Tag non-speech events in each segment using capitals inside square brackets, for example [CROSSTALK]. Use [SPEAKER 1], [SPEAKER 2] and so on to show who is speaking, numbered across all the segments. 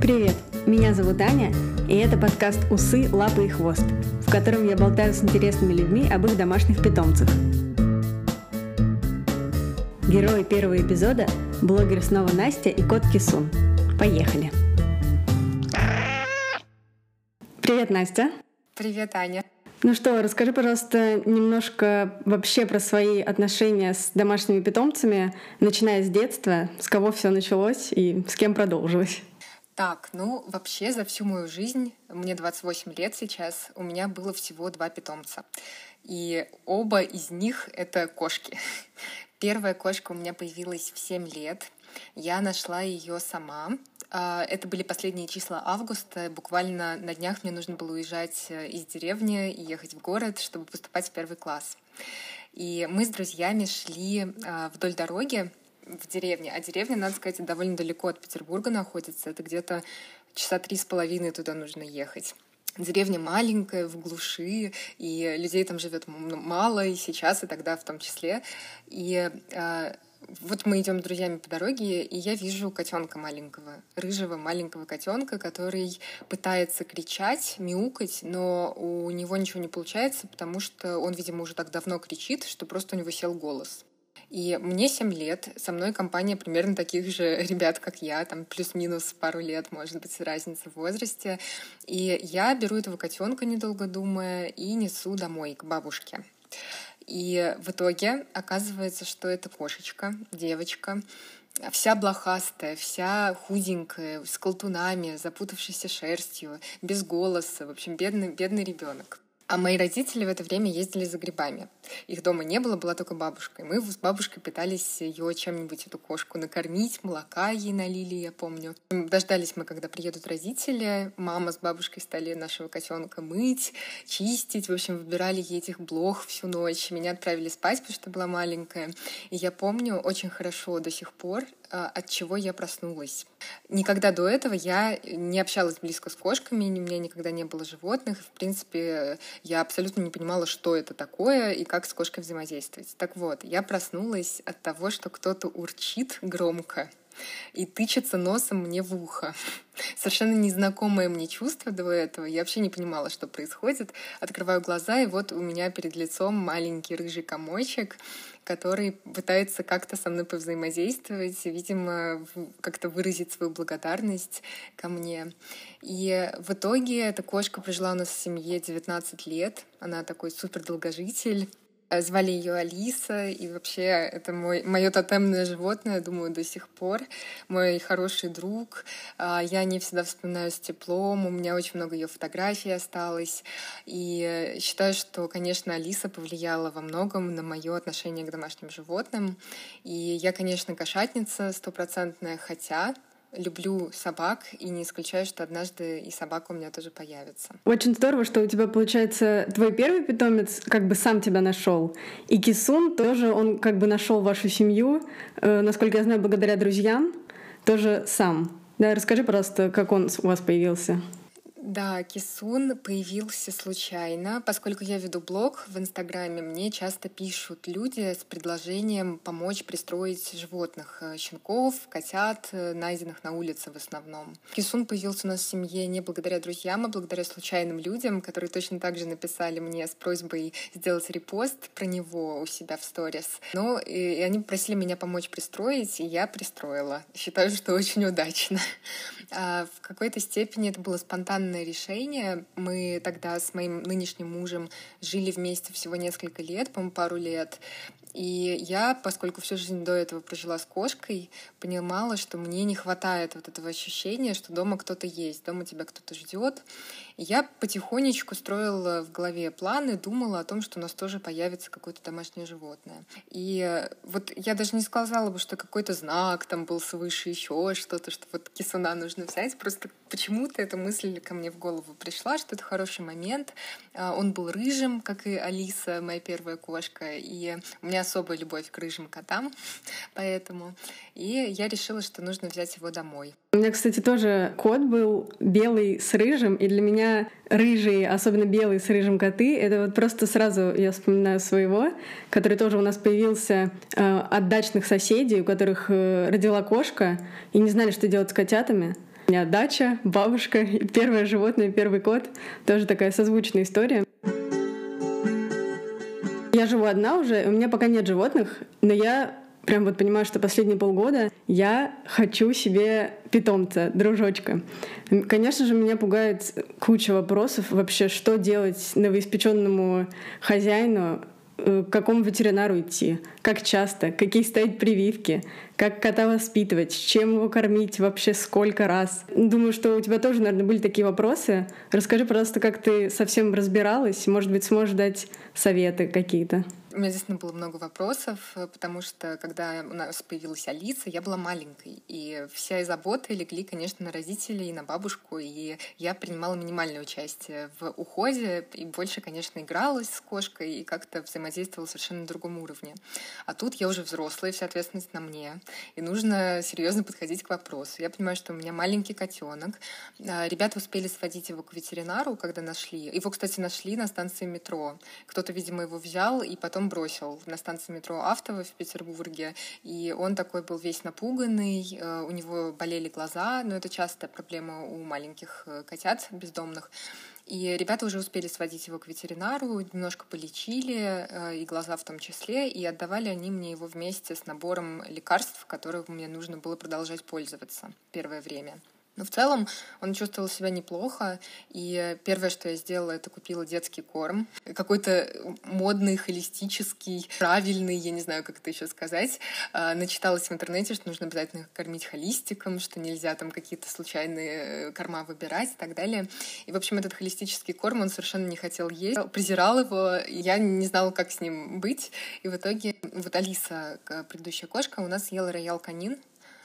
[SPEAKER 1] Привет, меня зовут Аня, и это подкаст «Усы, лапы и хвост», в котором я болтаю с интересными людьми об их домашних питомцах. Герои первого эпизода – блогер снова Настя и кот Кисун. Поехали! Привет, Настя!
[SPEAKER 2] Привет, Аня!
[SPEAKER 1] Ну что, расскажи, пожалуйста, немножко вообще про свои отношения с домашними питомцами, начиная с детства, с кого все началось и с кем продолжилось.
[SPEAKER 2] Так, ну вообще за всю мою жизнь, мне 28 лет сейчас, у меня было всего два питомца. И оба из них — это кошки. [LAUGHS] Первая кошка у меня появилась в 7 лет. Я нашла ее сама. А, это были последние числа августа. Буквально на днях мне нужно было уезжать э, из деревни и ехать в город, чтобы поступать в первый класс. И мы с друзьями шли а, вдоль дороги, в деревне. А деревня, надо сказать, довольно далеко от Петербурга находится. Это где-то часа три с половиной туда нужно ехать. Деревня маленькая, в глуши, и людей там живет мало, и сейчас, и тогда в том числе. И э, вот мы идем друзьями по дороге, и я вижу котенка маленького, рыжего маленького котенка, который пытается кричать, мяукать, но у него ничего не получается, потому что он, видимо, уже так давно кричит, что просто у него сел голос. И мне 7 лет, со мной компания примерно таких же [LAUGHS] ребят, как я, там плюс-минус пару лет, может быть, разница в возрасте. И я беру этого котенка, недолго думая, и несу домой к бабушке. И в итоге оказывается, что это кошечка, девочка, вся блохастая, вся худенькая, с колтунами, запутавшейся шерстью, без голоса, в общем, бедный, бедный ребенок. А мои родители в это время ездили за грибами. Их дома не было, была только бабушка. И мы с бабушкой пытались ее чем-нибудь, эту кошку, накормить, молока ей налили, я помню. Дождались мы, когда приедут родители. Мама с бабушкой стали нашего котенка мыть, чистить. В общем, выбирали ей этих блох всю ночь. Меня отправили спать, потому что была маленькая. И я помню очень хорошо до сих пор от чего я проснулась. Никогда до этого я не общалась близко с кошками, у меня никогда не было животных. В принципе, я абсолютно не понимала, что это такое и как с кошкой взаимодействовать. Так вот, я проснулась от того, что кто-то урчит громко и тычется носом мне в ухо. [LAUGHS] Совершенно незнакомое мне чувство до этого. Я вообще не понимала, что происходит. Открываю глаза, и вот у меня перед лицом маленький рыжий комочек, который пытается как-то со мной повзаимодействовать, видимо, как-то выразить свою благодарность ко мне. И в итоге эта кошка прожила у нас в семье 19 лет. Она такой супер долгожитель. Э, звали ее Алиса, и вообще это мой, мое тотемное животное, думаю, до сих пор. Мой хороший друг. А, я не всегда вспоминаю с теплом, у меня очень много ее фотографий осталось. И считаю, что, конечно, Алиса повлияла во многом на мое отношение к домашним животным. И я, конечно, кошатница стопроцентная, хотя люблю собак и не исключаю, что однажды и собака у меня тоже появится.
[SPEAKER 1] Очень здорово, что у тебя получается твой первый питомец как бы сам тебя нашел, и Кисун тоже он как бы нашел вашу семью, э, насколько я знаю, благодаря друзьям тоже сам. Да, расскажи, пожалуйста, как он у вас появился.
[SPEAKER 2] Да, Кисун появился случайно. Поскольку я веду блог в Инстаграме, мне часто пишут люди с предложением помочь пристроить животных, э, щенков, котят, э, найденных на улице в основном. Кисун появился у нас в семье не благодаря друзьям, а благодаря случайным людям, которые точно так же написали мне с просьбой сделать репост про него у себя в сторис. Ну, и, и они попросили меня помочь пристроить, и я пристроила. Считаю, что очень удачно. [LAUGHS] А в какой-то степени это было спонтанно спонтанное решение. Мы тогда с моим нынешним мужем жили вместе всего несколько лет, по-моему, пару лет. И я, поскольку всю жизнь до этого прожила с кошкой, понимала, что мне не хватает вот этого ощущения, что дома кто-то есть, дома тебя кто-то ждет. И я потихонечку строила в голове планы, думала о том, что у нас тоже появится какое-то домашнее животное. И вот я даже не сказала бы, что какой-то знак там был свыше, еще что-то, что вот кисуна нужно взять. Просто почему-то эта мысль ко мне в голову пришла, что это хороший момент. А, он был рыжим, как и Алиса, моя первая кошка, и у меня особая любовь к рыжим котам, [LAUGHS] поэтому. И я решила, что нужно взять его домой.
[SPEAKER 1] У меня, кстати, тоже кот был белый с рыжим, и для меня рыжие, особенно белые с рыжим коты, это вот просто сразу я вспоминаю своего, который тоже у нас появился э, от дачных соседей, у которых э, родила кошка, и не знали, что делать с котятами. У меня дача, бабушка, первое животное, первый кот. Тоже такая созвучная история. Я живу одна уже, у меня пока нет животных, но я прям вот понимаю, что последние полгода я хочу себе питомца, дружочка. Конечно же, меня пугает куча вопросов вообще, что делать новоиспеченному хозяину, к какому ветеринару идти, как часто, какие ставить прививки, как кота воспитывать, чем его кормить вообще, сколько раз. Думаю, что у тебя тоже, наверное, были такие вопросы. Расскажи, пожалуйста, как ты совсем разбиралась, может быть, сможешь дать советы какие-то.
[SPEAKER 2] У меня действительно было много вопросов, э, потому что когда у нас появилась Алиса, я была маленькой, и вся забота легли, конечно, на родителей и на бабушку, и я принимала минимальное участие в уходе, и больше, конечно, игралась с кошкой и как-то взаимодействовала совершенно на другом уровне. А тут я уже взрослая, вся ответственность на мне, и нужно серьезно подходить к вопросу. Я понимаю, что у меня маленький котенок. А, ребята успели сводить его к ветеринару, когда нашли. Его, кстати, нашли на станции метро. Кто-то, видимо, его взял и потом потом бросил на станции метро Автово в Петербурге. И он такой был весь напуганный, э, у него болели глаза, но это частая проблема у маленьких э, котят бездомных. И ребята уже успели сводить его к ветеринару, немножко полечили, э, и глаза в том числе, и отдавали они мне его вместе с набором лекарств, которым мне нужно было продолжать пользоваться первое время. Но в целом он чувствовал себя неплохо, и первое, что я сделала, это купила детский корм. Какой-то модный, холистический, правильный, я не знаю, как это еще сказать. А, начиталась в интернете, что нужно обязательно кормить холистиком, что нельзя там какие-то случайные э, корма выбирать и так далее. И, в общем, этот холистический корм он совершенно не хотел есть, презирал его, и я не знала, как с ним быть. И в итоге вот Алиса, предыдущая кошка, у нас ела роял канин,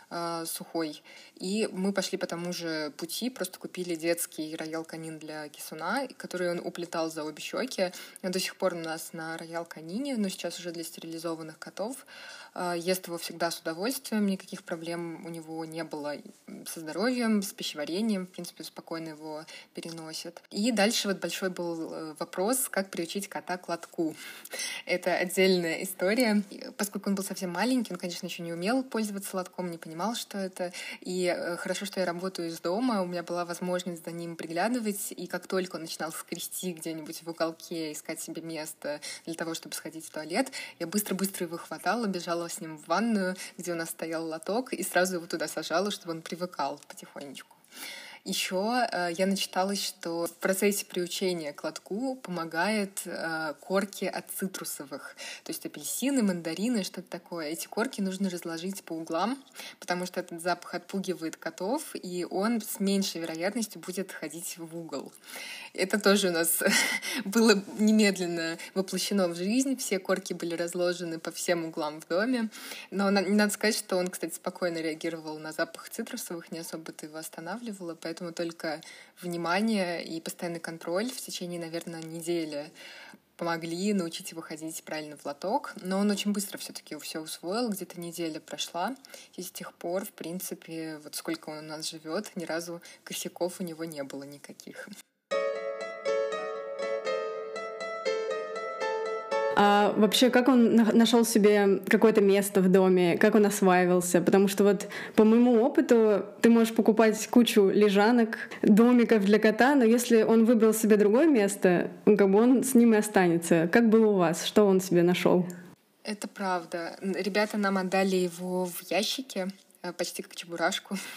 [SPEAKER 2] э, сухой. И мы пошли по тому же пути, просто купили детский роял канин для кисуна, который он уплетал за обе щеки. Он до сих пор у нас на роял канине, но сейчас уже для стерилизованных котов. А, ест его всегда с удовольствием, никаких проблем у него не было со здоровьем, с пищеварением, в принципе, спокойно его переносит. И дальше вот большой был э, вопрос, как приучить кота к лотку. Это отдельная история. Поскольку он был совсем маленький, он, конечно, еще не умел пользоваться лотком, не понимал, что это. И э, хорошо, что я работаю из дома, у меня была возможность за ним приглядывать, и как только он начинал скрести где-нибудь в уголке, искать себе место для того, чтобы сходить в туалет, я быстро-быстро его хватала, бежала с ним в ванную, где у нас стоял лоток, и сразу его туда сажала, чтобы он привыкал потихонечку. Еще э, я начиталась, что в процессе приучения к лотку помогает э, корки от цитрусовых. То есть апельсины, мандарины, что-то такое. Эти корки нужно разложить по углам, потому что этот запах отпугивает котов, и он с меньшей вероятностью будет ходить в угол. Это тоже у нас [LAUGHS] было немедленно воплощено в жизнь. Все корки были разложены по всем углам в доме. Но не надо сказать, что он, кстати, спокойно реагировал на запах цитрусовых, не особо ты его останавливала, поэтому только внимание и постоянный контроль в течение, наверное, недели помогли научить его ходить правильно в лоток, но он очень быстро все-таки все усвоил, где-то неделя прошла, и с тех пор, в принципе, вот сколько он у нас живет, ни разу косяков у него не было никаких.
[SPEAKER 1] А вообще, как он нашел себе какое-то место в доме, как он осваивался? Потому что вот по моему опыту ты можешь покупать кучу лежанок, домиков для кота, но если он выбрал себе другое место, как бы он с ним и останется. Как было у вас? Что он себе нашел?
[SPEAKER 2] Это правда. Ребята нам отдали его в ящике, почти как чебурашку. [LAUGHS]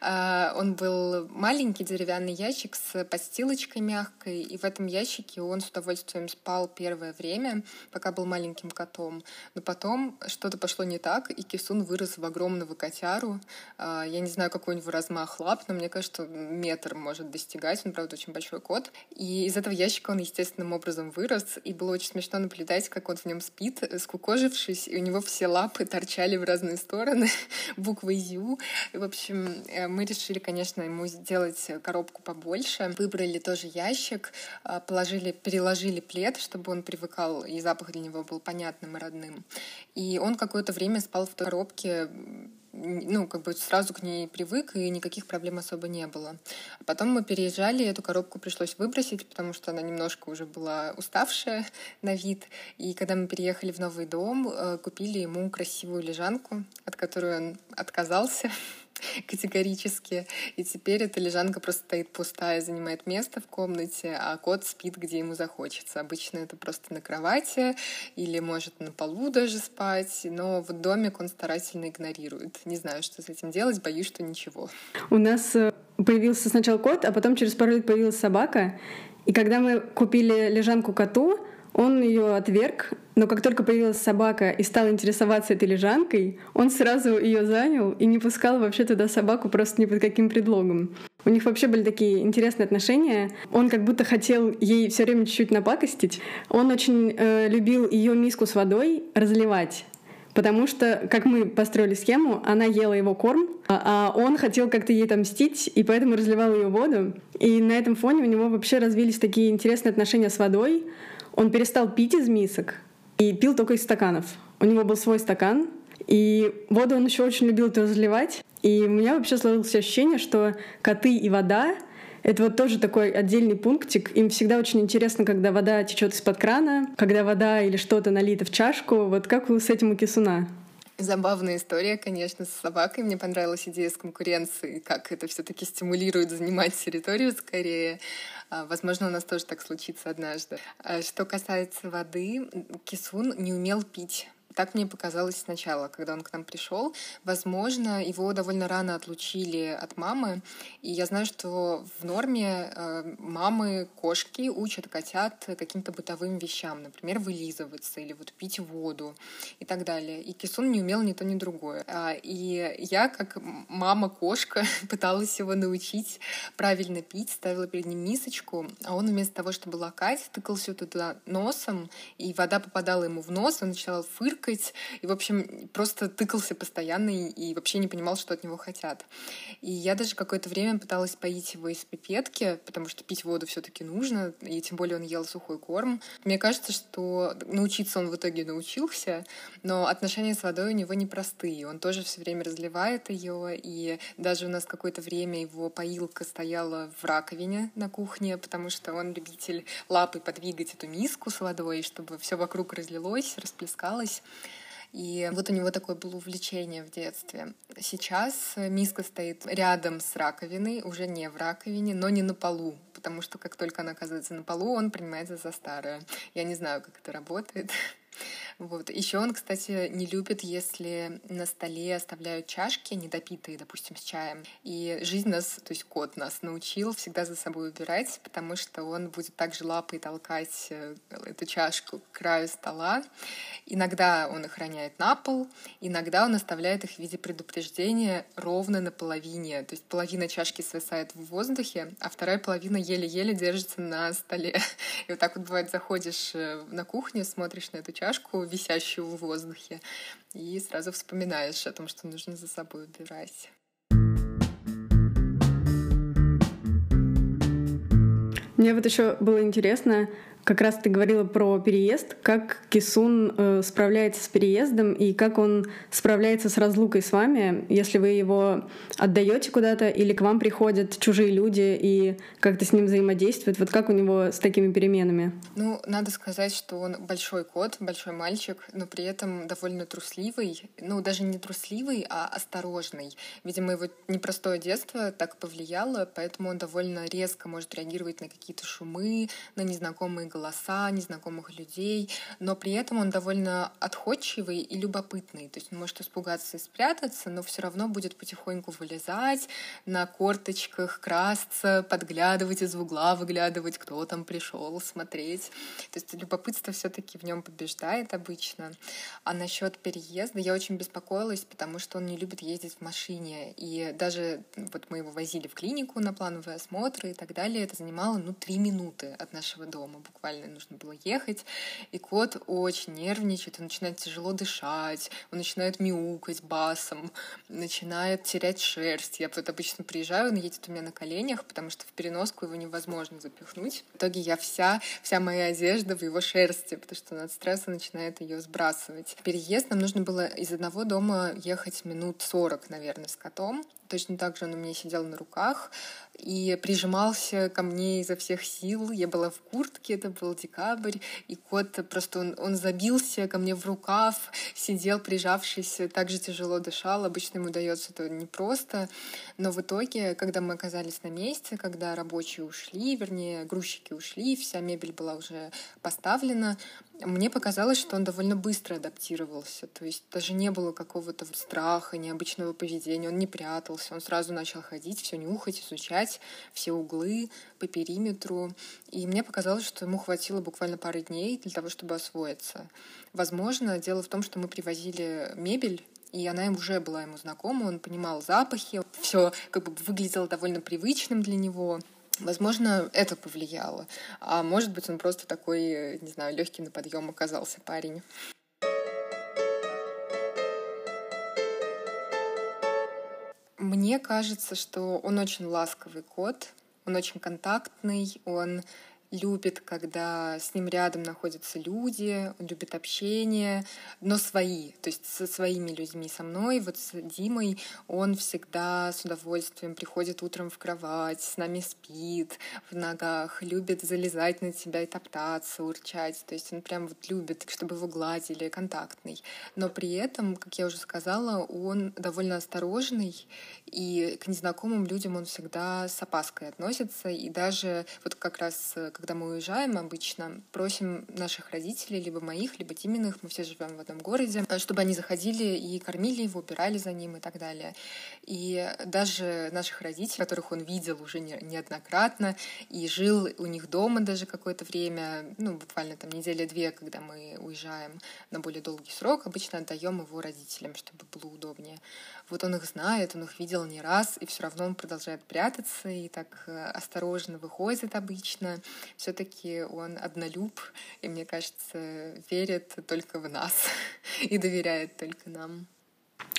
[SPEAKER 2] А, он был маленький деревянный ящик с подстилочкой мягкой, и в этом ящике он с удовольствием спал первое время, пока был маленьким котом. Но потом что-то пошло не так, и Кисун вырос в огромного котяру. А, я не знаю, какой у него размах лап, но мне кажется, метр может достигать. Он, правда, очень большой кот. И из этого ящика он естественным образом вырос, и было очень смешно наблюдать, как он в нем спит, скукожившись, и у него все лапы торчали в разные стороны, [LAUGHS] буквы буквой Ю. В общем, э, мы решили, конечно, ему сделать коробку побольше. Выбрали тоже ящик, э, положили, переложили плед, чтобы он привыкал, и запах для него был понятным и родным. И он какое-то время спал в той коробке ну, как бы сразу к ней привык, и никаких проблем особо не было. Потом мы переезжали, эту коробку пришлось выбросить, потому что она немножко уже была уставшая [LAUGHS] на вид. И когда мы переехали в новый дом, э, купили ему красивую лежанку, от которой он отказался. [LAUGHS] [LAUGHS] категорически. И теперь эта лежанка просто стоит пустая, занимает место в комнате, а кот спит, где ему захочется. Обычно это просто на кровати или может на полу даже спать, но вот домик он старательно игнорирует. Не знаю, что с этим делать, боюсь, что ничего.
[SPEAKER 1] У нас э, появился сначала кот, а потом через пару лет появилась собака. И когда мы купили лежанку коту, он ее отверг, но как только появилась собака и стал интересоваться этой лежанкой, он сразу ее занял и не пускал вообще туда собаку просто ни под каким предлогом. У них вообще были такие интересные отношения. Он как будто хотел ей все время чуть-чуть напакостить. Он очень э, любил ее миску с водой разливать. Потому что, как мы построили схему, она ела его корм, а, а он хотел как-то ей там мстить, и поэтому разливал ее воду. И на этом фоне у него вообще развились такие интересные отношения с водой. Он перестал пить из мисок и пил только из стаканов. У него был свой стакан, и воду он еще очень любил это разливать. И у меня вообще сложилось ощущение, что коты и вода — это вот тоже такой отдельный пунктик. Им всегда очень интересно, когда вода течет из-под крана, когда вода или что-то налито в чашку. Вот как с этим у кисуна?
[SPEAKER 2] Забавная история, конечно, с собакой. Мне понравилась идея с конкуренцией, как это все таки стимулирует занимать территорию скорее. А, возможно, у нас тоже так случится однажды. А, что касается воды, Кисун не умел пить так мне показалось сначала, когда он к нам пришел. Возможно, его довольно рано отлучили от мамы. И я знаю, что в норме э, мамы кошки учат котят каким-то бытовым вещам. Например, вылизываться или вот пить воду и так далее. И Кисун не умел ни то, ни другое. А, и я, как мама-кошка, [LAUGHS] пыталась его научить правильно пить, ставила перед ним мисочку, а он вместо того, чтобы лакать, тыкался туда носом, и вода попадала ему в нос, он начал фыркать, фыркать, и, в общем, просто тыкался постоянно и, и вообще не понимал, что от него хотят. И я даже какое-то время пыталась поить его из пипетки, потому что пить воду все таки нужно, и тем более он ел сухой корм. Мне кажется, что научиться он в итоге научился, но отношения с водой у него непростые. Он тоже все время разливает ее, и даже у нас какое-то время его поилка стояла в раковине на кухне, потому что он любитель лапой подвигать эту миску с водой, чтобы все вокруг разлилось, расплескалось. И вот у него такое было увлечение в детстве. Сейчас миска стоит рядом с раковиной, уже не в раковине, но не на полу, потому что как только она оказывается на полу, он принимается за старое. Я не знаю, как это работает. Вот. Еще он, кстати, не любит, если на столе оставляют чашки недопитые, допустим, с чаем. И жизнь нас, то есть кот нас научил всегда за собой убирать, потому что он будет также лапой толкать э, эту чашку к краю стола. Иногда он их роняет на пол, иногда он оставляет их в виде предупреждения ровно на половине. То есть половина чашки свисает в воздухе, а вторая половина еле-еле держится на столе. [LAUGHS] И вот так вот бывает, заходишь э, на кухню, смотришь на эту чашку, висящую в воздухе, и сразу вспоминаешь о том, что нужно за собой убирать.
[SPEAKER 1] Мне вот еще было интересно, как раз ты говорила про переезд, как Кисун э, справляется с переездом и как он справляется с разлукой с вами, если вы его отдаете куда-то или к вам приходят чужие люди и как-то с ним взаимодействуют. Вот как у него с такими переменами?
[SPEAKER 2] Ну, надо сказать, что он большой кот, большой мальчик, но при этом довольно трусливый. Ну, даже не трусливый, а осторожный. Видимо, его непростое детство так повлияло, поэтому он довольно резко может реагировать на какие-то шумы, на незнакомые голоса незнакомых людей, но при этом он довольно отходчивый и любопытный. То есть он может испугаться и спрятаться, но все равно будет потихоньку вылезать, на корточках красться, подглядывать из угла, выглядывать, кто там пришел, смотреть. То есть любопытство все-таки в нем побеждает обычно. А насчет переезда я очень беспокоилась, потому что он не любит ездить в машине. И даже вот мы его возили в клинику на плановые осмотры и так далее, это занимало ну три минуты от нашего дома буквально буквально нужно было ехать. И кот очень нервничает, он начинает тяжело дышать, он начинает мяукать басом, начинает терять шерсть. Я вот обычно приезжаю, он едет у меня на коленях, потому что в переноску его невозможно запихнуть. В итоге я вся, вся моя одежда в его шерсти, потому что он от стресса начинает ее сбрасывать. Переезд нам нужно было из одного дома ехать минут 40, наверное, с котом. Точно так же он у меня сидел на руках и прижимался ко мне изо всех сил. Я была в куртке, это был декабрь, и кот просто он, он забился ко мне в рукав, сидел прижавшись, так же тяжело дышал. Обычно ему дается это непросто, но в итоге, когда мы оказались на месте, когда рабочие ушли, вернее, грузчики ушли, вся мебель была уже поставлена, мне показалось, что он довольно быстро адаптировался. То есть даже не было какого-то страха, необычного поведения. Он не прятался, он сразу начал ходить, все нюхать, изучать все углы по периметру. И мне показалось, что ему хватило буквально пары дней для того, чтобы освоиться. Возможно, дело в том, что мы привозили мебель и она ему уже была ему знакома, он понимал запахи, все как бы выглядело довольно привычным для него. Возможно, это повлияло. А может быть, он просто такой, не знаю, легкий на подъем оказался парень. Мне кажется, что он очень ласковый кот, он очень контактный, он любит, когда с ним рядом находятся люди, он любит общение, но свои, то есть со своими людьми, со мной, вот с Димой, он всегда с удовольствием приходит утром в кровать, с нами спит в ногах, любит залезать на тебя и топтаться, урчать, то есть он прям вот любит, чтобы его гладили, контактный, но при этом, как я уже сказала, он довольно осторожный, и к незнакомым людям он всегда с опаской относится, и даже вот как раз когда мы уезжаем обычно, просим наших родителей, либо моих, либо Тиминых, мы все живем в одном городе, чтобы они заходили и кормили его, убирали за ним и так далее. И даже наших родителей, которых он видел уже не, неоднократно, и жил у них дома даже какое-то время, ну, буквально там неделя-две, когда мы уезжаем на более долгий срок, обычно отдаем его родителям, чтобы было удобнее. Вот он их знает, он их видел не раз, и все равно он продолжает прятаться и так э, осторожно выходит обычно. Все-таки он однолюб, и мне кажется, верит только в нас [LAUGHS] и доверяет только нам.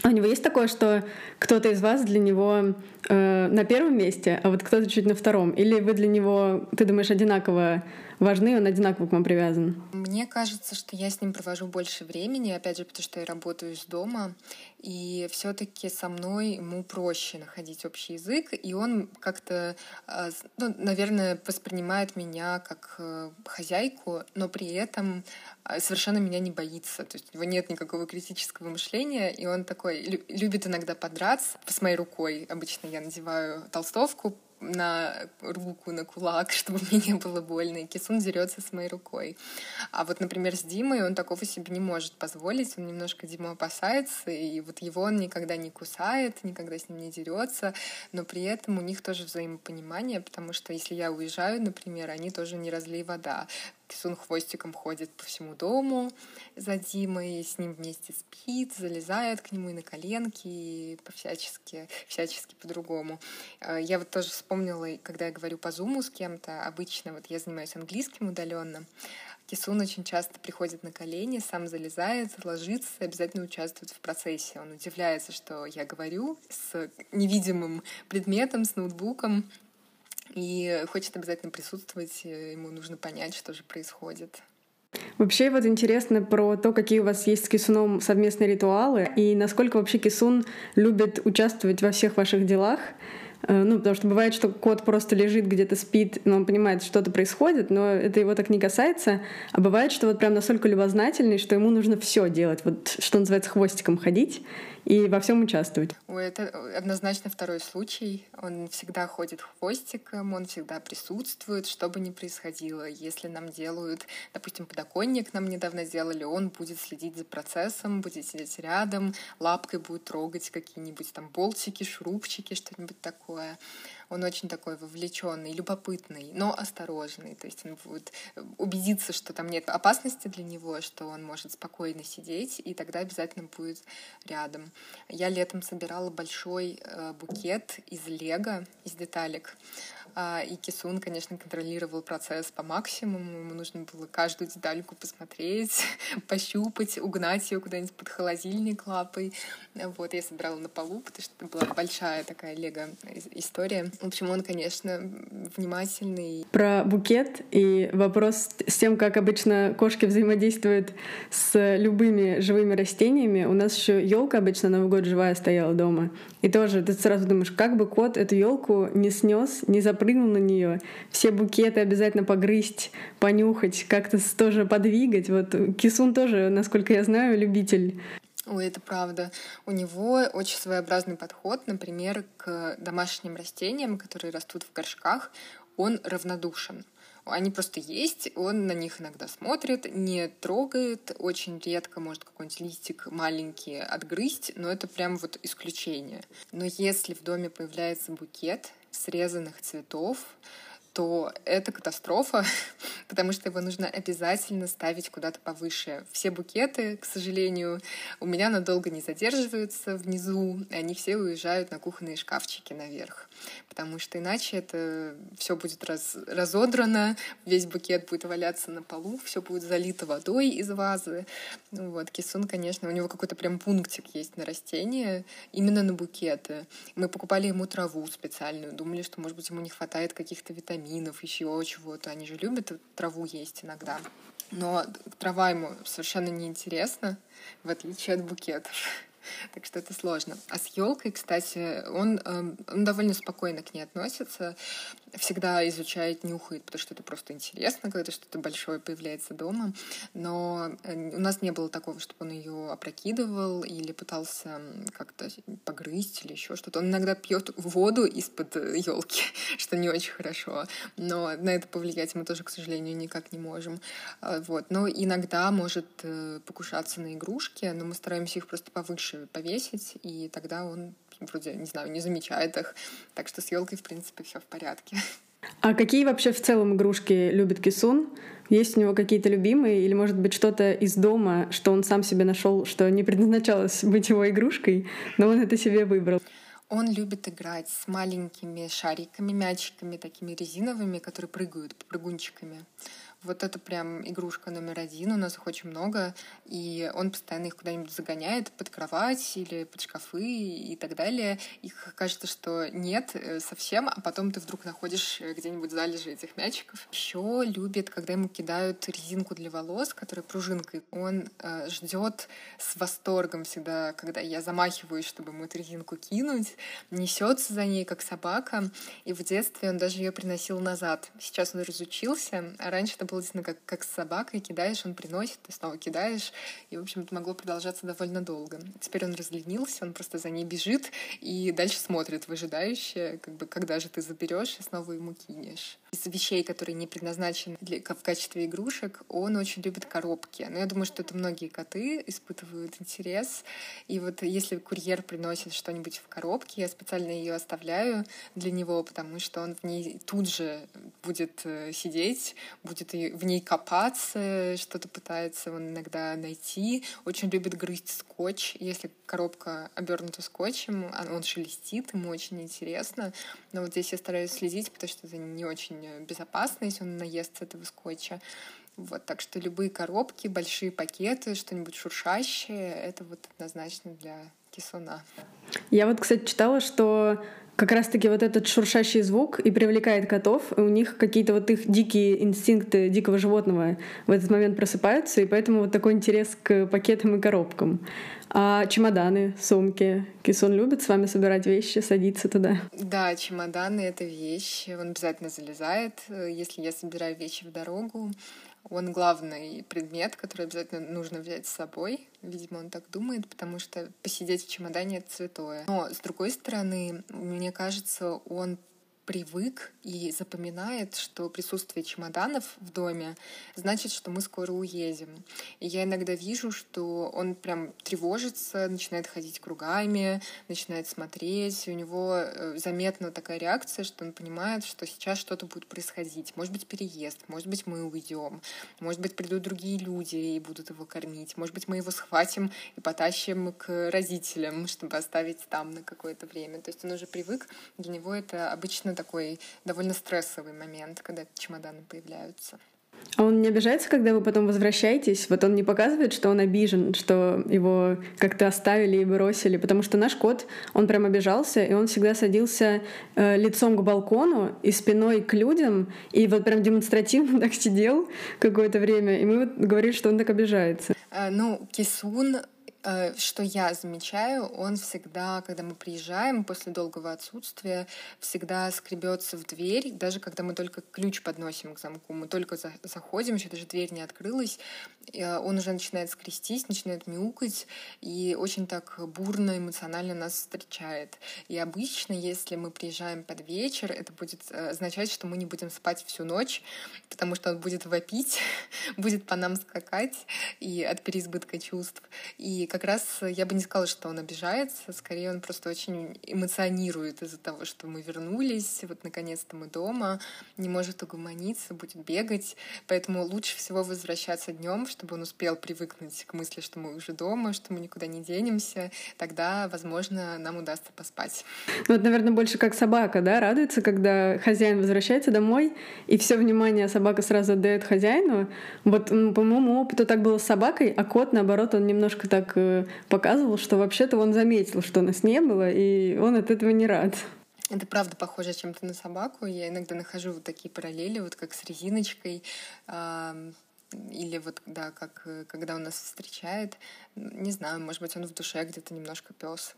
[SPEAKER 1] А у него есть такое, что кто-то из вас для него э, на первом месте, а вот кто-то чуть на втором? Или вы для него, ты думаешь, одинаково важны, он одинаково к вам привязан?
[SPEAKER 2] Мне кажется, что я с ним провожу больше времени, опять же, потому что я работаю из дома, и все-таки со мной ему проще находить общий язык, и он как-то, э, ну, наверное, воспринимает меня как э, хозяйку, но при этом э, совершенно меня не боится, то есть у него нет никакого критического мышления, и он такой любит иногда подраться с моей рукой. Обычно я надеваю толстовку, на руку, на кулак, [LAUGHS] чтобы мне не было больно, и Кисун дерется с моей рукой. А вот, например, с Димой он такого себе не может позволить, он немножко Диму опасается, и вот его он никогда не кусает, никогда с ним не дерется, но при этом у них тоже взаимопонимание, потому что если я уезжаю, например, они тоже не разлей вода. Кисун хвостиком ходит по всему дому за Димой, с ним вместе спит, залезает к нему и на коленки, и по-всячески, всячески по-другому. Э, я вот тоже вспомнила, когда я говорю по зуму с кем-то, обычно вот я занимаюсь английским удаленно, Кисун очень часто приходит на колени, сам залезает, ложится обязательно участвует в процессе. Он удивляется, что я говорю с невидимым предметом, с ноутбуком, и хочет обязательно присутствовать, ему нужно понять, что же происходит.
[SPEAKER 1] Вообще вот интересно про то, какие у вас есть с Кисуном совместные ритуалы и насколько вообще Кисун любит участвовать во всех ваших делах. Э, ну, потому что бывает, что кот просто лежит где-то спит, но он понимает, что что-то происходит, но это его так не касается. А бывает, что вот прям настолько любознательный, что ему нужно все делать, вот что называется хвостиком ходить и во всем участвовать.
[SPEAKER 2] Ой, это однозначно второй случай. Он всегда ходит хвостиком, он всегда присутствует, что бы ни происходило. Если нам делают, допустим, подоконник нам недавно сделали, он будет следить за процессом, будет сидеть рядом, лапкой будет трогать какие-нибудь там болтики, шурупчики, что-нибудь такое. Он очень такой вовлеченный, любопытный, но осторожный. То есть он будет убедиться, что там нет опасности для него, что он может спокойно сидеть, и тогда обязательно будет рядом. Я летом собирала большой э, букет из лего, из деталек. А, и Кисун, конечно, контролировал процесс по максимуму. Ему нужно было каждую детальку посмотреть, [LAUGHS] пощупать, угнать ее куда-нибудь под холодильник лапой. Вот, я собирала на полу, потому что это была большая такая лего-история. В общем, он, конечно, внимательный.
[SPEAKER 1] Про букет и вопрос с тем, как обычно кошки взаимодействуют с любыми живыми растениями. У нас еще елка обычно Новый год живая стояла дома. И тоже ты сразу думаешь, как бы кот эту елку не снес, не запрыгнул на нее, все букеты обязательно погрызть, понюхать, как-то тоже подвигать. Вот Кисун тоже, насколько я знаю, любитель
[SPEAKER 2] Ой, это правда. У него очень своеобразный подход, например, к домашним растениям, которые растут в горшках. Он равнодушен. Они просто есть, он на них иногда смотрит, не трогает, очень редко может какой-нибудь листик маленький отгрызть, но это прям вот исключение. Но если в доме появляется букет срезанных цветов, то это катастрофа, [LAUGHS] потому что его нужно обязательно ставить куда-то повыше. Все букеты, к сожалению, у меня надолго не задерживаются внизу, они все уезжают на кухонные шкафчики наверх, потому что иначе это все будет раз, разодрано, весь букет будет валяться на полу, все будет залито водой из вазы. Ну, вот, Кисун, конечно, у него какой-то прям пунктик есть на растения, именно на букеты. Мы покупали ему траву специальную, думали, что, может быть, ему не хватает каких-то витаминов, витаминов, еще чего-то. Они же любят траву есть иногда. Но трава ему совершенно неинтересна, в отличие от букетов. Так что это сложно. А с елкой, кстати, он, эм, он довольно спокойно к ней относится, всегда изучает, нюхает, потому что это просто интересно, когда что-то большое появляется дома. Но э, у нас не было такого, чтобы он ее опрокидывал или пытался как-то погрызть или еще что-то. Он иногда пьет воду из-под елки, [LAUGHS] что не очень хорошо. Но на это повлиять мы тоже, к сожалению, никак не можем. А, вот. Но иногда может э, покушаться на игрушки, но мы стараемся их просто повыше повесить, и тогда он вроде, не знаю, не замечает их. Так что с елкой, в принципе, все в порядке.
[SPEAKER 1] А какие вообще в целом игрушки любит Кисун? Есть у него какие-то любимые или, может быть, что-то из дома, что он сам себе нашел, что не предназначалось [LAUGHS] быть его игрушкой, но он это себе выбрал?
[SPEAKER 2] Он любит играть с маленькими шариками, мячиками такими резиновыми, которые прыгают, прыгунчиками. Вот это прям игрушка номер один, у нас их очень много, и он постоянно их куда-нибудь загоняет под кровать или под шкафы и так далее. Их кажется, что нет э, совсем, а потом ты вдруг находишь э, где-нибудь залежи этих мячиков. Еще любит, когда ему кидают резинку для волос, которая пружинкой. Он э, ждет с восторгом всегда, когда я замахиваюсь, чтобы ему эту резинку кинуть, несется за ней, как собака. И в детстве он даже ее приносил назад. Сейчас он разучился, а раньше это было действительно как, как с собакой, кидаешь, он приносит, ты снова кидаешь, и, в общем, это могло продолжаться довольно долго. Теперь он разленился, он просто за ней бежит и дальше смотрит выжидающе, как бы, когда же ты заберешь и снова ему кинешь. Из вещей, которые не предназначены для, в качестве игрушек, он очень любит коробки. Но я думаю, что это многие коты испытывают интерес. И вот если курьер приносит что-нибудь в коробке, я специально ее оставляю для него, потому что он в ней тут же будет э, сидеть, будет в ней копаться, что-то пытается он иногда найти. Очень любит грызть скотч. Если коробка обернута скотчем, а он шелестит, ему очень интересно. Но вот здесь я стараюсь следить, потому что это не очень безопасно, если он наест с этого скотча. Вот, так что любые коробки, большие пакеты, что-нибудь шуршащее, это вот однозначно для кисуна.
[SPEAKER 1] Я вот, кстати, читала, что как раз-таки вот этот шуршащий звук и привлекает котов, и у них какие-то вот их дикие инстинкты дикого животного в этот момент просыпаются, и поэтому вот такой интерес к пакетам и коробкам. А чемоданы, сумки? Кисон любит с вами собирать вещи, садиться туда?
[SPEAKER 2] Да, чемоданы — это вещи. Он обязательно залезает, если я собираю вещи в дорогу. Он главный предмет, который обязательно нужно взять с собой. Видимо, он так думает, потому что посидеть в чемодане — это святое. Но, с другой стороны, мне кажется, он привык и запоминает, что присутствие чемоданов в доме значит, что мы скоро уедем. И я иногда вижу, что он прям тревожится, начинает ходить кругами, начинает смотреть. И у него э, заметна такая реакция, что он понимает, что сейчас что-то будет происходить. Может быть, переезд, может быть, мы уйдем, может быть, придут другие люди и будут его кормить, может быть, мы его схватим и потащим к родителям, чтобы оставить там на какое-то время. То есть он уже привык, для него это обычно такой довольно стрессовый момент, когда чемоданы появляются.
[SPEAKER 1] А он не обижается, когда вы потом возвращаетесь? Вот он не показывает, что он обижен, что его как-то оставили и бросили? Потому что наш кот, он прям обижался, и он всегда садился э, лицом к балкону и спиной к людям, и вот прям демонстративно [LAUGHS] так сидел какое-то время, и мы вот говорили, что он так обижается.
[SPEAKER 2] А, ну, Кисун что я замечаю, он всегда, когда мы приезжаем после долгого отсутствия, всегда скребется в дверь, даже когда мы только ключ подносим к замку, мы только за заходим, еще даже дверь не открылась, э, он уже начинает скрестись, начинает мяукать и очень так бурно, эмоционально нас встречает. И обычно, если мы приезжаем под вечер, это будет э, означать, что мы не будем спать всю ночь, потому что он будет вопить, [LAUGHS] будет по нам скакать и от переизбытка чувств. И как раз я бы не сказала, что он обижается, скорее он просто очень эмоционирует из-за того, что мы вернулись, вот наконец-то мы дома, не может угомониться, будет бегать, поэтому лучше всего возвращаться днем, чтобы он успел привыкнуть к мысли, что мы уже дома, что мы никуда не денемся, тогда, возможно, нам удастся поспать.
[SPEAKER 1] Ну, это, наверное, больше как собака, да, радуется, когда хозяин возвращается домой, и все внимание собака сразу отдает хозяину. Вот, по моему опыту так было с собакой, а кот, наоборот, он немножко так э, показывал, что вообще-то он заметил, что нас не было, и он от этого не рад.
[SPEAKER 2] Это правда похоже чем-то на собаку. Я иногда нахожу вот такие параллели, вот как с резиночкой. Или вот, да, как когда он нас встречает. Не знаю, может быть, он в душе где-то немножко пес.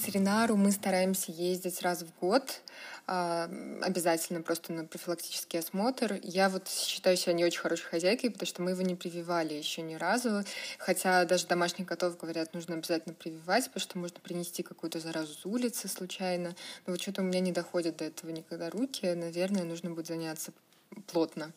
[SPEAKER 2] Ветеринару мы стараемся ездить раз в год, а, обязательно просто на профилактический осмотр. Я вот считаю себя не очень хорошей хозяйкой, потому что мы его не прививали еще ни разу, хотя даже домашних котов, говорят, нужно обязательно прививать, потому что можно принести какую-то заразу с улицы случайно. Но вот что-то у меня не доходят до этого никогда руки, наверное, нужно будет заняться плотно.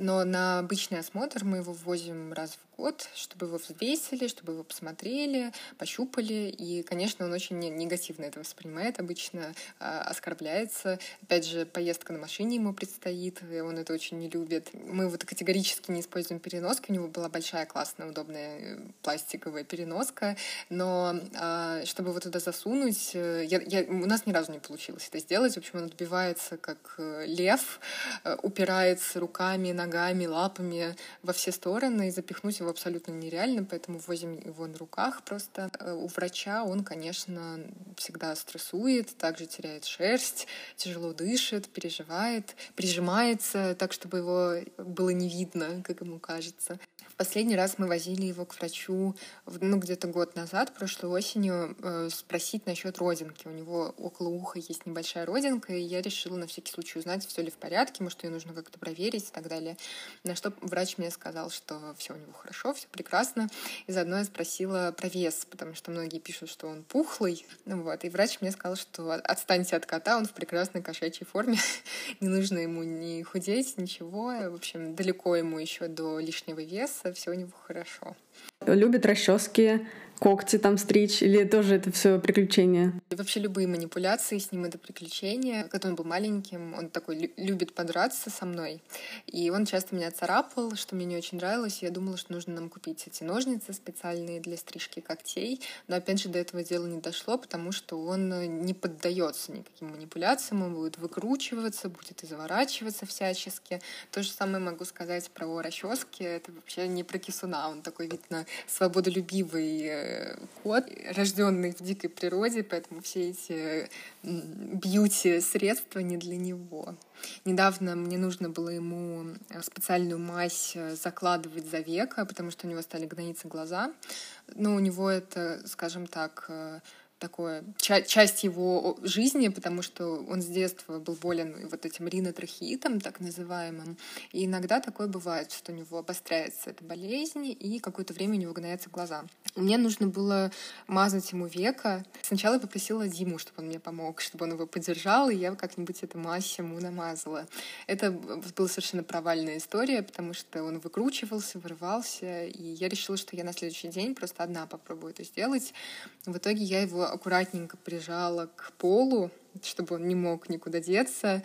[SPEAKER 2] Но на обычный осмотр мы его ввозим раз в год, чтобы его взвесили, чтобы его посмотрели, пощупали. И, конечно, он очень негативно это воспринимает, обычно э, оскорбляется. Опять же, поездка на машине ему предстоит, и он это очень не любит. Мы вот категорически не используем переноски. У него была большая, классная, удобная э, пластиковая переноска. Но э, чтобы его туда засунуть, э, я, я, у нас ни разу не получилось это сделать. В общем, он отбивается как лев, упирается руками, ногами, лапами во все стороны, и запихнуть его абсолютно нереально, поэтому возим его на руках просто. Э, у врача он, конечно, всегда стрессует, также теряет шерсть, тяжело дышит, переживает, прижимается так, чтобы его было не видно, как ему кажется. Последний раз мы возили его к врачу, ну, где-то год назад, прошлой осенью, э, спросить насчет родинки. У него около уха есть небольшая родинка, и я решила на всякий случай узнать, все ли в порядке, может, ее нужно как-то проверить и так далее. На что врач мне сказал, что все у него хорошо, все прекрасно. И заодно я спросила про вес, потому что многие пишут, что он пухлый. Ну, вот. И врач мне сказал, что отстаньте от кота, он в прекрасной кошачьей форме. [LAUGHS] Не нужно ему ни худеть, ничего. В общем, далеко ему еще до лишнего веса все у него хорошо.
[SPEAKER 1] Любит расчески, когти там стричь, или тоже это все приключения?
[SPEAKER 2] И вообще любые манипуляции с ним — это приключения. Когда он был маленьким, он такой любит подраться со мной. И он часто меня царапал, что мне не очень нравилось. Я думала, что нужно нам купить эти ножницы специальные для стрижки когтей. Но опять же до этого дела не дошло, потому что он не поддается никаким манипуляциям, он будет выкручиваться, будет изворачиваться всячески. То же самое могу сказать про расчески. Это вообще не про кисуна. Он такой, видно, свободолюбивый э, кот, рожденный в дикой природе, поэтому все эти бьюти-средства не для него. Недавно мне нужно было ему э, специальную мазь э, закладывать за века, потому что у него стали гноиться глаза. Но у него это, скажем так, э, такое ча- часть его жизни, потому что он с детства был болен вот этим ринотрахеитом, так называемым. И иногда такое бывает, что у него обостряется эта болезнь, и какое-то время у него гноятся глаза. Мне нужно было мазать ему века. Сначала я попросила Диму, чтобы он мне помог, чтобы он его поддержал, и я как-нибудь эту мазь ему намазала. Это была совершенно провальная история, потому что он выкручивался, вырывался, и я решила, что я на следующий день просто одна попробую это сделать. В итоге я его аккуратненько прижала к полу, чтобы он не мог никуда деться.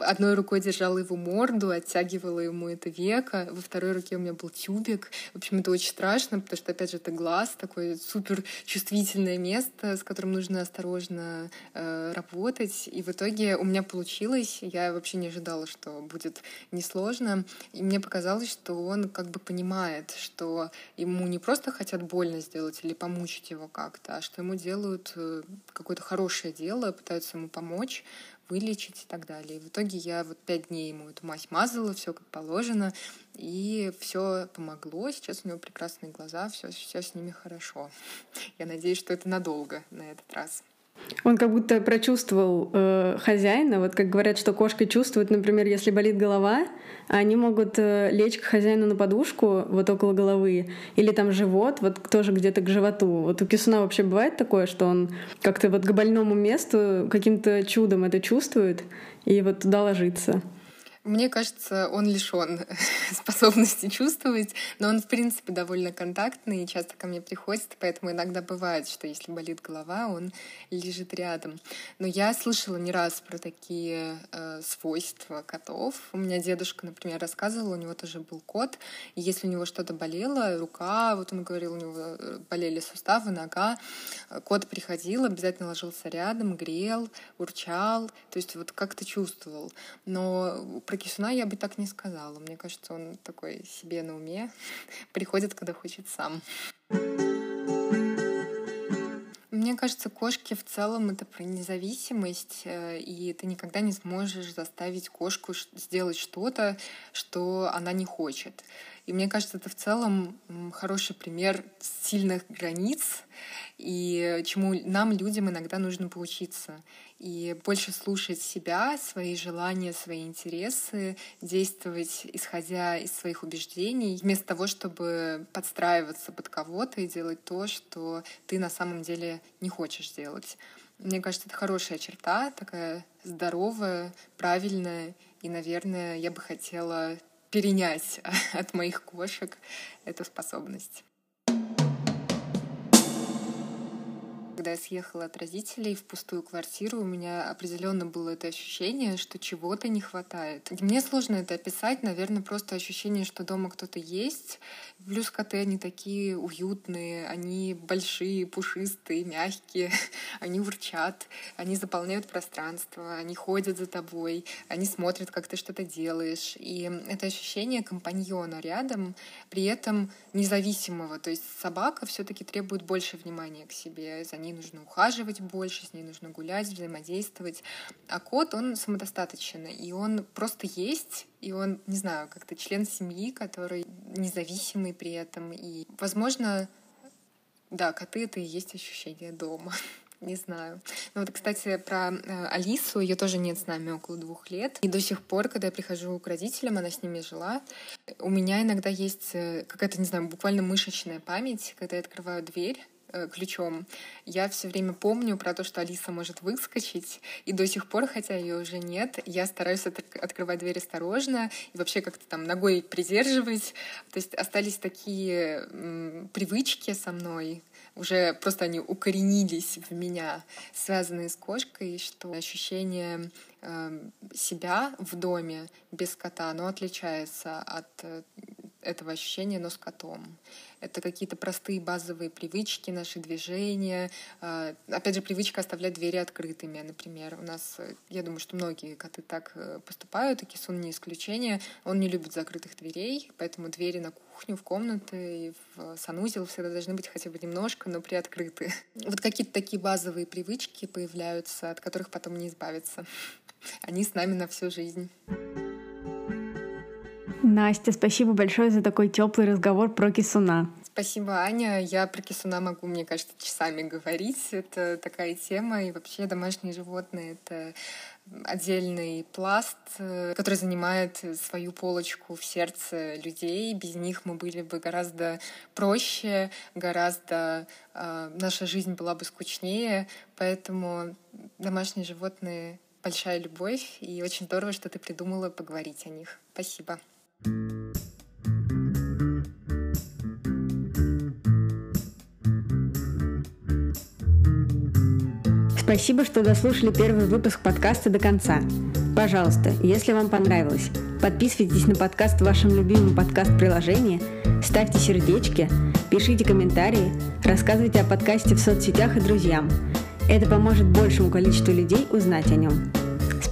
[SPEAKER 2] Одной рукой держала его морду, оттягивала ему это веко. Во второй руке у меня был тюбик. В общем, это очень страшно, потому что, опять же, это глаз, такое супер чувствительное место, с которым нужно осторожно э, работать. И в итоге у меня получилось. Я вообще не ожидала, что будет несложно. И мне показалось, что он как бы понимает, что ему не просто хотят больно сделать или помучить его как-то, а что ему делают э, какое-то хорошее дело, пытаются ему помочь, вылечить и так далее. И в итоге я вот пять дней ему эту мазь мазала, все как положено, и все помогло. Сейчас у него прекрасные глаза, все, все с ними хорошо. [LAUGHS] Я надеюсь, что это надолго на этот раз.
[SPEAKER 1] Он как будто прочувствовал э, хозяина. Вот как говорят, что кошка чувствует, например, если болит голова, они могут э, лечь к хозяину на подушку вот около головы, или там живот, вот тоже где-то к животу. Вот у кисуна вообще бывает такое, что он как-то вот к больному месту каким-то чудом это чувствует и вот туда ложится.
[SPEAKER 2] Мне кажется, он лишен [LAUGHS] способности чувствовать, но он, в принципе, довольно контактный и часто ко мне приходит, поэтому иногда бывает, что если болит голова, он лежит рядом. Но я слышала не раз про такие э, свойства котов. У меня дедушка, например, рассказывал, у него тоже был кот, и если у него что-то болело, рука, вот он говорил, у него э, болели суставы, нога, э, кот приходил, обязательно ложился рядом, грел, урчал, то есть вот как-то чувствовал. Но про Кисуна я бы так не сказала. Мне кажется, он такой себе на уме, [LAUGHS] приходит, когда хочет сам. Мне кажется, кошки в целом это про независимость, э, и ты никогда не сможешь заставить кошку сделать что-то, что она не хочет. И мне кажется, это в целом хороший пример сильных границ, и чему нам, людям, иногда нужно поучиться. И больше слушать себя, свои желания, свои интересы, действовать исходя из своих убеждений, вместо того, чтобы подстраиваться под кого-то и делать то, что ты на самом деле не хочешь делать. Мне кажется, это хорошая черта, такая здоровая, правильная, и, наверное, я бы хотела перенять [LAUGHS] от моих кошек эту способность. Когда я съехала от родителей в пустую квартиру, у меня определенно было это ощущение, что чего-то не хватает. Мне сложно это описать, наверное, просто ощущение, что дома кто-то есть. Плюс коты, они такие уютные, они большие, пушистые, мягкие, [LAUGHS] они урчат, они заполняют пространство, они ходят за тобой, они смотрят, как ты что-то делаешь. И это ощущение компаньона рядом, при этом независимого. То есть собака все-таки требует больше внимания к себе, за ней нужно ухаживать больше, с ней нужно гулять, взаимодействовать. А кот, он самодостаточен, и он просто есть, и он, не знаю, как-то член семьи, который независимый при этом. И, возможно, да, коты — это и есть ощущение дома. [LAUGHS] Не знаю. Ну вот, кстати, про э, Алису, ее тоже нет с нами около двух лет. И до сих пор, когда я прихожу к родителям, она с ними жила, у меня иногда есть э, какая-то, не знаю, буквально мышечная память, когда я открываю дверь, ключом. Я все время помню про то, что Алиса может выскочить, и до сих пор, хотя ее уже нет, я стараюсь от открывать дверь осторожно и вообще как-то там ногой придерживать. То есть остались такие привычки со мной, уже просто они укоренились в меня, связанные с кошкой, что ощущение э, себя в доме без кота, оно отличается от э, этого ощущения, но с котом. Это какие-то простые базовые привычки, наши движения. А, опять же, привычка оставлять двери открытыми. Например, у нас, я думаю, что многие коты так э, поступают, и Кисун не исключение. Он не любит закрытых дверей, поэтому двери на кухню, в комнаты в санузел всегда должны быть хотя бы немножко, но приоткрыты. [LAUGHS] Вот какие-то такие базовые привычки появляются, от которых потом не избавиться. Они с нами на всю жизнь.
[SPEAKER 1] Настя, спасибо большое за такой теплый разговор про кисуна.
[SPEAKER 2] Спасибо, Аня. Я про кисуна могу, мне кажется, часами говорить. Это такая тема. И вообще домашние животные — это отдельный пласт, который занимает свою полочку в сердце людей. Без них мы были бы гораздо проще, гораздо э, наша жизнь была бы скучнее. Поэтому домашние животные — большая любовь, и очень здорово, что ты придумала поговорить о них. Спасибо.
[SPEAKER 1] Спасибо, что дослушали первый выпуск подкаста до конца. Пожалуйста, если вам понравилось, подписывайтесь на подкаст в вашем любимом подкаст-приложении, ставьте сердечки, пишите комментарии, рассказывайте о подкасте в соцсетях и друзьям. Это поможет большему количеству людей узнать о нем.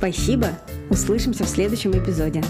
[SPEAKER 1] Спасибо, услышимся в следующем эпизоде.